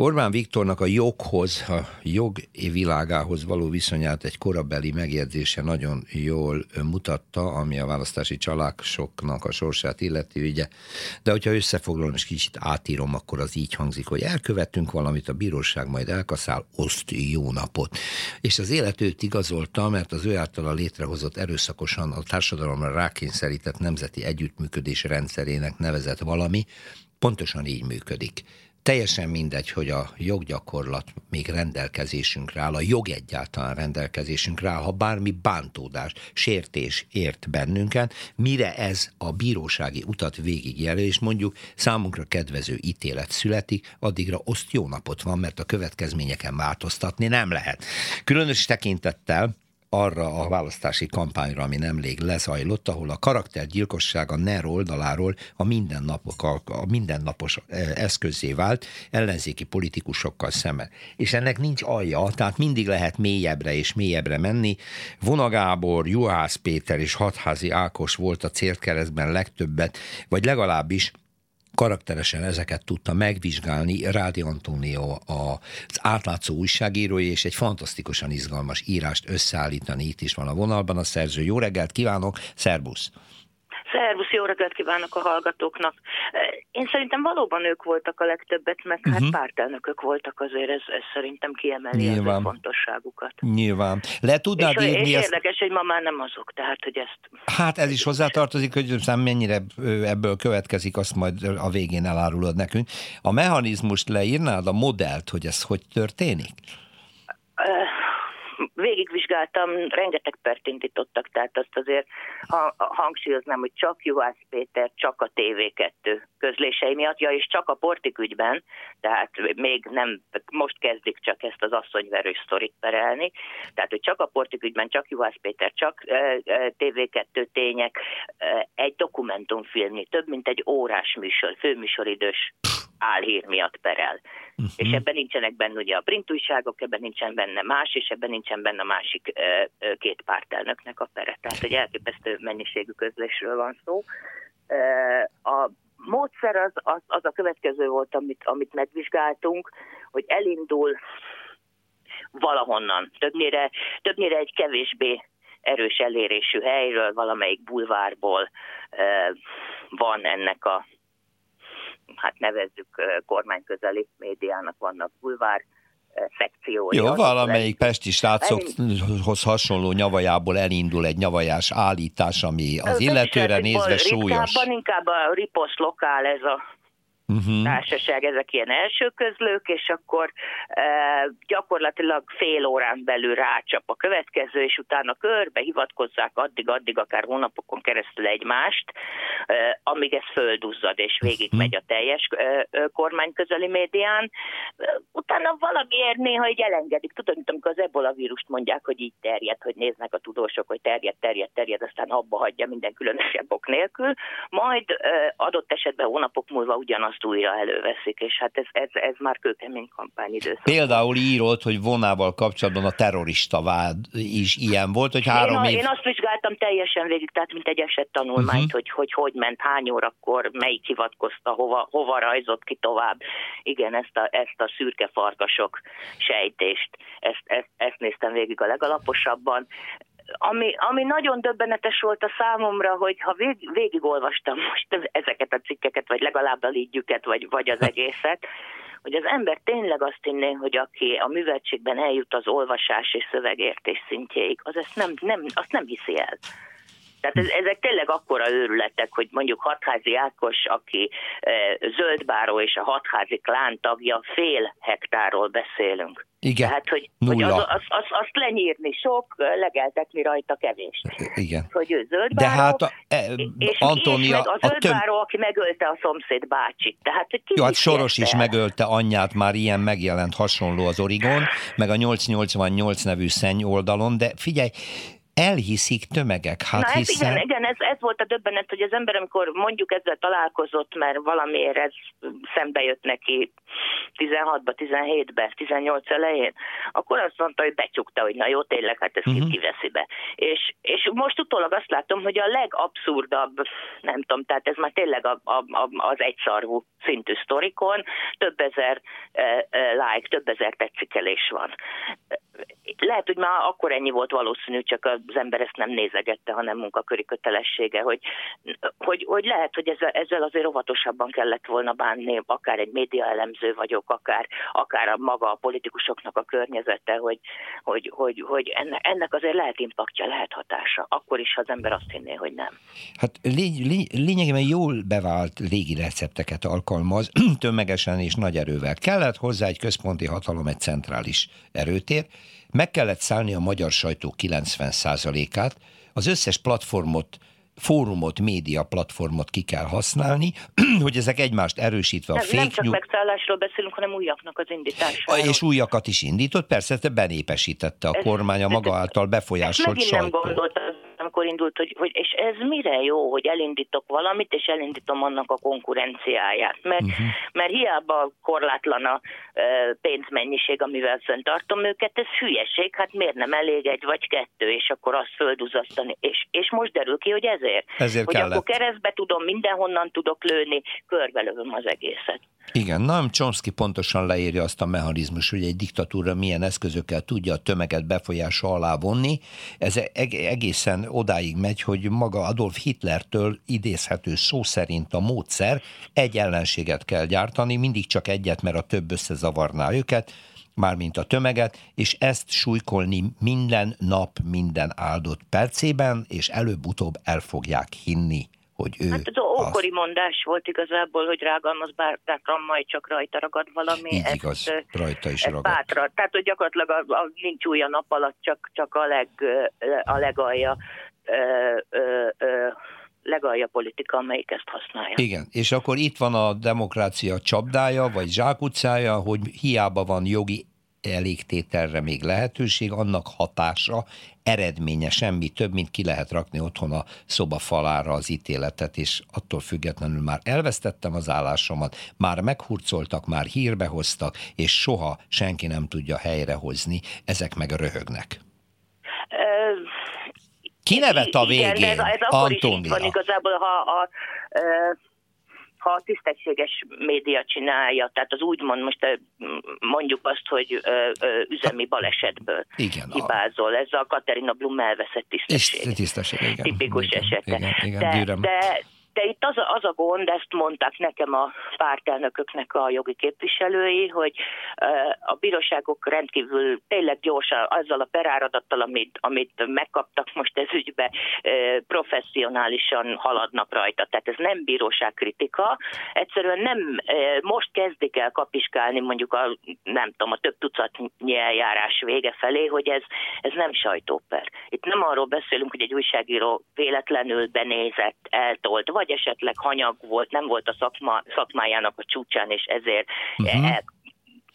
Orbán Viktornak a joghoz, a jog világához való viszonyát egy korabeli megjegyzése nagyon jól mutatta, ami a választási csalásoknak a sorsát illeti, ugye. De hogyha összefoglalom és kicsit átírom, akkor az így hangzik, hogy elkövettünk valamit, a bíróság majd elkaszál, oszt jó napot. És az élet őt igazolta, mert az ő általa létrehozott erőszakosan a társadalomra rákényszerített nemzeti együttműködés rendszerének nevezett valami, pontosan így működik. Teljesen mindegy, hogy a joggyakorlat még rendelkezésünkre áll, a jog egyáltalán rendelkezésünkre áll, ha bármi bántódás, sértés ért bennünket, mire ez a bírósági utat végigjelöl, és mondjuk számunkra kedvező ítélet születik, addigra oszt jó napot van, mert a következményeken változtatni nem lehet. Különös tekintettel arra a választási kampányra, ami nemrég lezajlott, ahol a karaktergyilkosság a NER oldaláról a, mindennapok, a mindennapos e, eszközé vált ellenzéki politikusokkal szemben. És ennek nincs alja, tehát mindig lehet mélyebbre és mélyebbre menni. Vonagábor, Juhász Péter és Hatházi Ákos volt a célkeresztben legtöbbet, vagy legalábbis karakteresen ezeket tudta megvizsgálni Rádi Antonio az átlátszó újságírója, és egy fantasztikusan izgalmas írást összeállítani. Itt is van a vonalban a szerző. Jó reggelt kívánok, szervusz! Szervusz, jó reggelt kívánok a hallgatóknak. Én szerintem valóban ők voltak a legtöbbet, meg uh-huh. hát mhm. pártelnökök voltak azért, ez, ez szerintem kiemeli Nyilván. a fontosságukat. Nyilván. Le tudnád és, írni és ezt... érdekes, hogy ma már nem azok, tehát hogy ezt... Hát ez is hozzátartozik, hogy mennyire ebből következik, azt majd a végén elárulod nekünk. A mechanizmust leírnád, a modellt, hogy ez hogy történik? Végigvizsgáltam, rengeteg pert indítottak, tehát azt azért ha, hangsúlyoznám, hogy csak Juhász Péter, csak a TV2 közlései miatt, ja, és csak a portik ügyben, tehát még nem, most kezdik csak ezt az asszonyverős sztorit perelni, tehát hogy csak a portik ügyben, csak Juhász Péter, csak TV2 tények, egy dokumentumfilmnyi, több mint egy órás műsor, főműsoridős álhír miatt perel. Uh-huh. És ebben nincsenek benne ugye a print újságok, ebben nincsen benne más, és ebben nincsen benne a másik uh, két pártelnöknek a pere. Tehát, hogy elképesztő mennyiségű közlésről van szó. Uh, a módszer az, az, az a következő volt, amit, amit megvizsgáltunk, hogy elindul valahonnan, többnyire, többnyire egy kevésbé erős elérésű helyről, valamelyik bulvárból uh, van ennek a hát nevezzük kormányközeli médiának vannak bulvár szekciói. Jó, valamelyik pesti srácokhoz hasonló nyavajából elindul egy nyavajás állítás, ami az illetőre nézve súlyos. Inkább a riposz lokál ez a uh-huh. társaság, ezek ilyen első közlők, és akkor e, gyakorlatilag fél órán belül rácsap a következő, és utána körbe hivatkozzák addig-addig, akár hónapokon keresztül egymást, e, amíg ez földuzzad, és végig uh-huh. megy a teljes e, kormány közeli médián. Utána valamiért néha így elengedik. Tudod, mint amikor az ebola vírust mondják, hogy így terjed, hogy néznek a tudósok, hogy terjed, terjed, terjed, aztán abba hagyja minden különösebb ok nélkül. Majd e, adott esetben hónapok múlva ugyanaz ezt újra előveszik, és hát ez, ez, ez már kőkemény kampányidőszak. Például írott, hogy vonával kapcsolatban a terrorista vád is ilyen volt, hogy három én, év... Én azt vizsgáltam teljesen végig, tehát mint egy esettanulmányt, uh-huh. hogy, hogy hogy ment, hány órakor, melyik hivatkozta, hova, hova rajzott ki tovább. Igen, ezt a, ezt a szürke farkasok sejtést, ezt, ezt, ezt néztem végig a legalaposabban ami, ami nagyon döbbenetes volt a számomra, hogy ha vég, végigolvastam most ezeket a cikkeket, vagy legalább a lígyüket, vagy, vagy az egészet, hogy az ember tényleg azt hinné, hogy aki a műveltségben eljut az olvasás és szövegértés szintjéig, az ezt nem, nem, azt nem hiszi el. Tehát ez, ezek tényleg akkora őrületek, hogy mondjuk hatházi Ákos, aki e, zöldbáró és a hatházi klán tagja, fél hektárról beszélünk. Igen, Tehát, hogy, hogy az, az, az, azt lenyírni sok, legeltetni rajta kevés. Igen. Hogy ő zöldbáró, De hát a, e, és, Antonia, és meg a zöldbáró, töm... aki megölte a szomszéd bácsit. Tehát, hogy Jó, hát Soros is megölte anyját, már ilyen megjelent hasonló az Origon, meg a 888 nevű szenny oldalon, de figyelj, elhiszik tömegek. Hát Na, hiszen... igen, igen ez, ez volt a döbbenet, hogy az ember, amikor mondjuk ezzel találkozott, mert valamiért ez szembe jött neki 16-ba, 17-be, 18 elején, akkor azt mondta, hogy becsukta, hogy na jó, tényleg, hát ezt uh-huh. kiveszi be. És, és most utólag azt látom, hogy a legabszurdabb, nem tudom, tehát ez már tényleg a, a, a, az egyszarvú szintű sztorikon, több ezer e, e, like, több ezer tetszikelés van lehet, hogy már akkor ennyi volt valószínű, csak az ember ezt nem nézegette, hanem munkaköri kötelessége, hogy, hogy, hogy lehet, hogy ezzel, ezzel azért óvatosabban kellett volna bánni, akár egy média elemző vagyok, akár, akár a maga a politikusoknak a környezete, hogy, hogy, hogy, hogy ennek, ennek azért lehet impaktja, lehet hatása, akkor is, ha az ember azt hinné, hogy nem. Hát légy, légy, lényegében jól bevált légi recepteket alkalmaz, tömegesen és nagy erővel. Kellett hozzá egy központi hatalom, egy centrális erőtér, meg kellett szállni a magyar sajtó 90%-át, az összes platformot fórumot, média platformot ki kell használni, hogy ezek egymást erősítve a nem, fake Nem csak megszállásról beszélünk, hanem újaknak az indításáról. És újakat is indított, persze, te benépesítette a kormány a maga által befolyásolt sajtó. nem gondoltam amikor indult, hogy, hogy és ez mire jó, hogy elindítok valamit, és elindítom annak a konkurenciáját. Mert, uh-huh. mert hiába korlátlan a pénzmennyiség, amivel fenntartom őket, ez hülyeség, hát miért nem elég egy vagy kettő, és akkor azt földuzasztani. És, és most derül ki, hogy ezért. Ezért hogy kellett. akkor keresztbe tudom, mindenhonnan tudok lőni, körbelövöm az egészet. Igen, nem Chomsky pontosan leírja azt a mechanizmus, hogy egy diktatúra milyen eszközökkel tudja a tömeget befolyása alá vonni. Ez e- egészen odáig megy, hogy maga Adolf Hitlertől idézhető szó szerint a módszer egy ellenséget kell gyártani, mindig csak egyet, mert a több összezavarná őket, mármint a tömeget, és ezt súlykolni minden nap, minden áldott percében, és előbb-utóbb el fogják hinni hogy ő... Hát az ókori az... mondás volt igazából, hogy rágalmaz bátran, majd csak rajta ragad valami. Így ezt, igaz, rajta is ragad. Bátra. Tehát, hogy gyakorlatilag a, a, nincs új a nap alatt, csak, csak a, leg, a legalja ö, ö, ö, legalja politika, amelyik ezt használja. Igen, és akkor itt van a demokrácia csapdája, vagy zsákutcája, hogy hiába van jogi elégtételre még lehetőség, annak hatása, eredménye semmi több, mint ki lehet rakni otthon a szoba falára az ítéletet, és attól függetlenül már elvesztettem az állásomat, már meghurcoltak, már hírbe hoztak, és soha senki nem tudja helyrehozni, ezek meg röhögnek. Ki nevet a végén? Igen, ez, ez akkor is így van igazából, ha a, a ha a tisztességes média csinálja, tehát az úgymond most mondjuk azt, hogy üzemi balesetből igen, hibázol. Ez a Katerina Blum elveszett tisztesség. tisztesség igen. Tipikus igen, esete. Igen, igen, de, de, de itt az a, az a gond, ezt mondták nekem a pártelnököknek a jogi képviselői, hogy a bíróságok rendkívül tényleg gyorsan azzal a peráradattal, amit, amit megkaptak most ez ügybe, professzionálisan haladnak rajta. Tehát ez nem bíróság kritika, egyszerűen nem most kezdik el kapiskálni mondjuk a, nem tudom, a több tucatnyi eljárás vége felé, hogy ez, ez nem sajtóper. Itt nem arról beszélünk, hogy egy újságíró véletlenül benézett, eltolt, vagy esetleg hanyag volt, nem volt a szakma, szakmájának a csúcsán, és ezért uh-huh.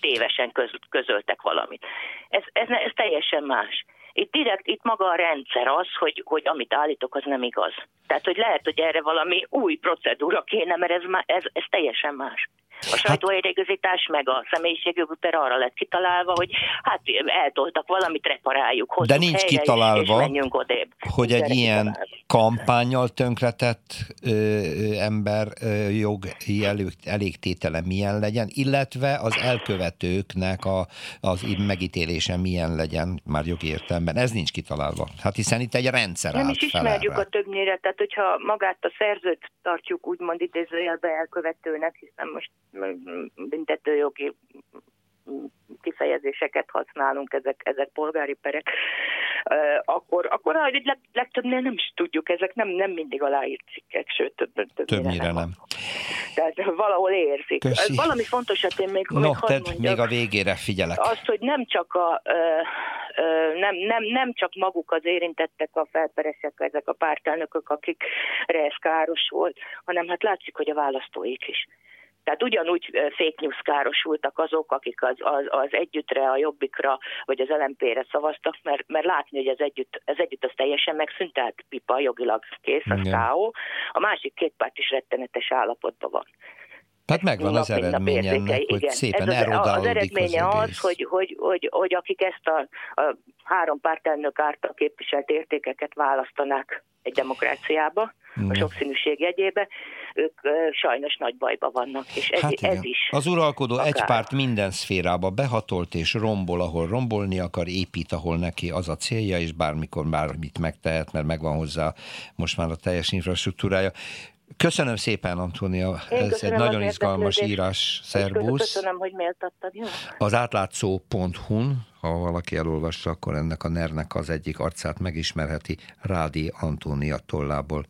tévesen köz, közöltek valamit. Ez, ez, ez teljesen más. Itt direkt, itt maga a rendszer az, hogy, hogy amit állítok, az nem igaz. Tehát, hogy lehet, hogy erre valami új procedúra kéne, mert ez, ez, ez teljesen más. A hát- sajtóérégözítás meg a személyiségjogú per arra lett kitalálva, hogy hát eltoltak valamit, reparáljuk, De nincs helyre, kitalálva, és odébb. hogy egy ilyen kampányjal tönkretett ö, ember ö, jogi elégtétele milyen legyen, illetve az elkövetőknek a, az megítélése milyen legyen már jogi értelemben. Ez nincs kitalálva. Hát hiszen itt egy rendszer Nem is ismerjük a többnyire, tehát hogyha magát a szerzőt tartjuk úgymond idézőjelbe elkövetőnek, hiszen most büntetőjogi kifejezéseket használunk, ezek, ezek polgári perek, akkor, akkor a leg, legtöbbnél nem is tudjuk, ezek nem, nem mindig aláírt cikkek, sőt, több, többnyire, többnyire nem. nem. Tehát valahol érzik. Köszi. Valami fontosat én még, no, még hadd mondjak, még a végére figyelek. Azt, hogy nem csak a nem, nem, nem csak maguk az érintettek a felperesek, ezek a pártelnökök, akikre ez káros volt, hanem hát látszik, hogy a választóik is. Tehát ugyanúgy fake news károsultak azok, akik az, az, az együttre, a jobbikra, vagy az LMP-re szavaztak, mert, mert látni, hogy ez együtt, ez együtt az teljesen megszűnt, tehát pipa jogilag kész, az KO. A másik két párt is rettenetes állapotban van. Tehát megvan az eredménye ennek, hogy igen. szépen Ez az, az eredménye az, az hogy, hogy, hogy, hogy akik ezt a, a három pártelnök által képviselt értékeket választanák egy demokráciába. A sokszínűség jegyébe, ők sajnos nagy bajba vannak, és ez, hát ez is. Az uralkodó akár. egy párt minden szférába behatolt és rombol, ahol rombolni akar, épít, ahol neki az a célja, és bármikor bármit megtehet, mert megvan hozzá most már a teljes infrastruktúrája. Köszönöm szépen, Antónia. Én Ez egy nagyon izgalmas írás. Szervusz. Köszönöm, hogy méltattad. Jó? Az átlátszó.hu-n, ha valaki elolvassa, akkor ennek a nernek az egyik arcát megismerheti Rádi Antónia tollából.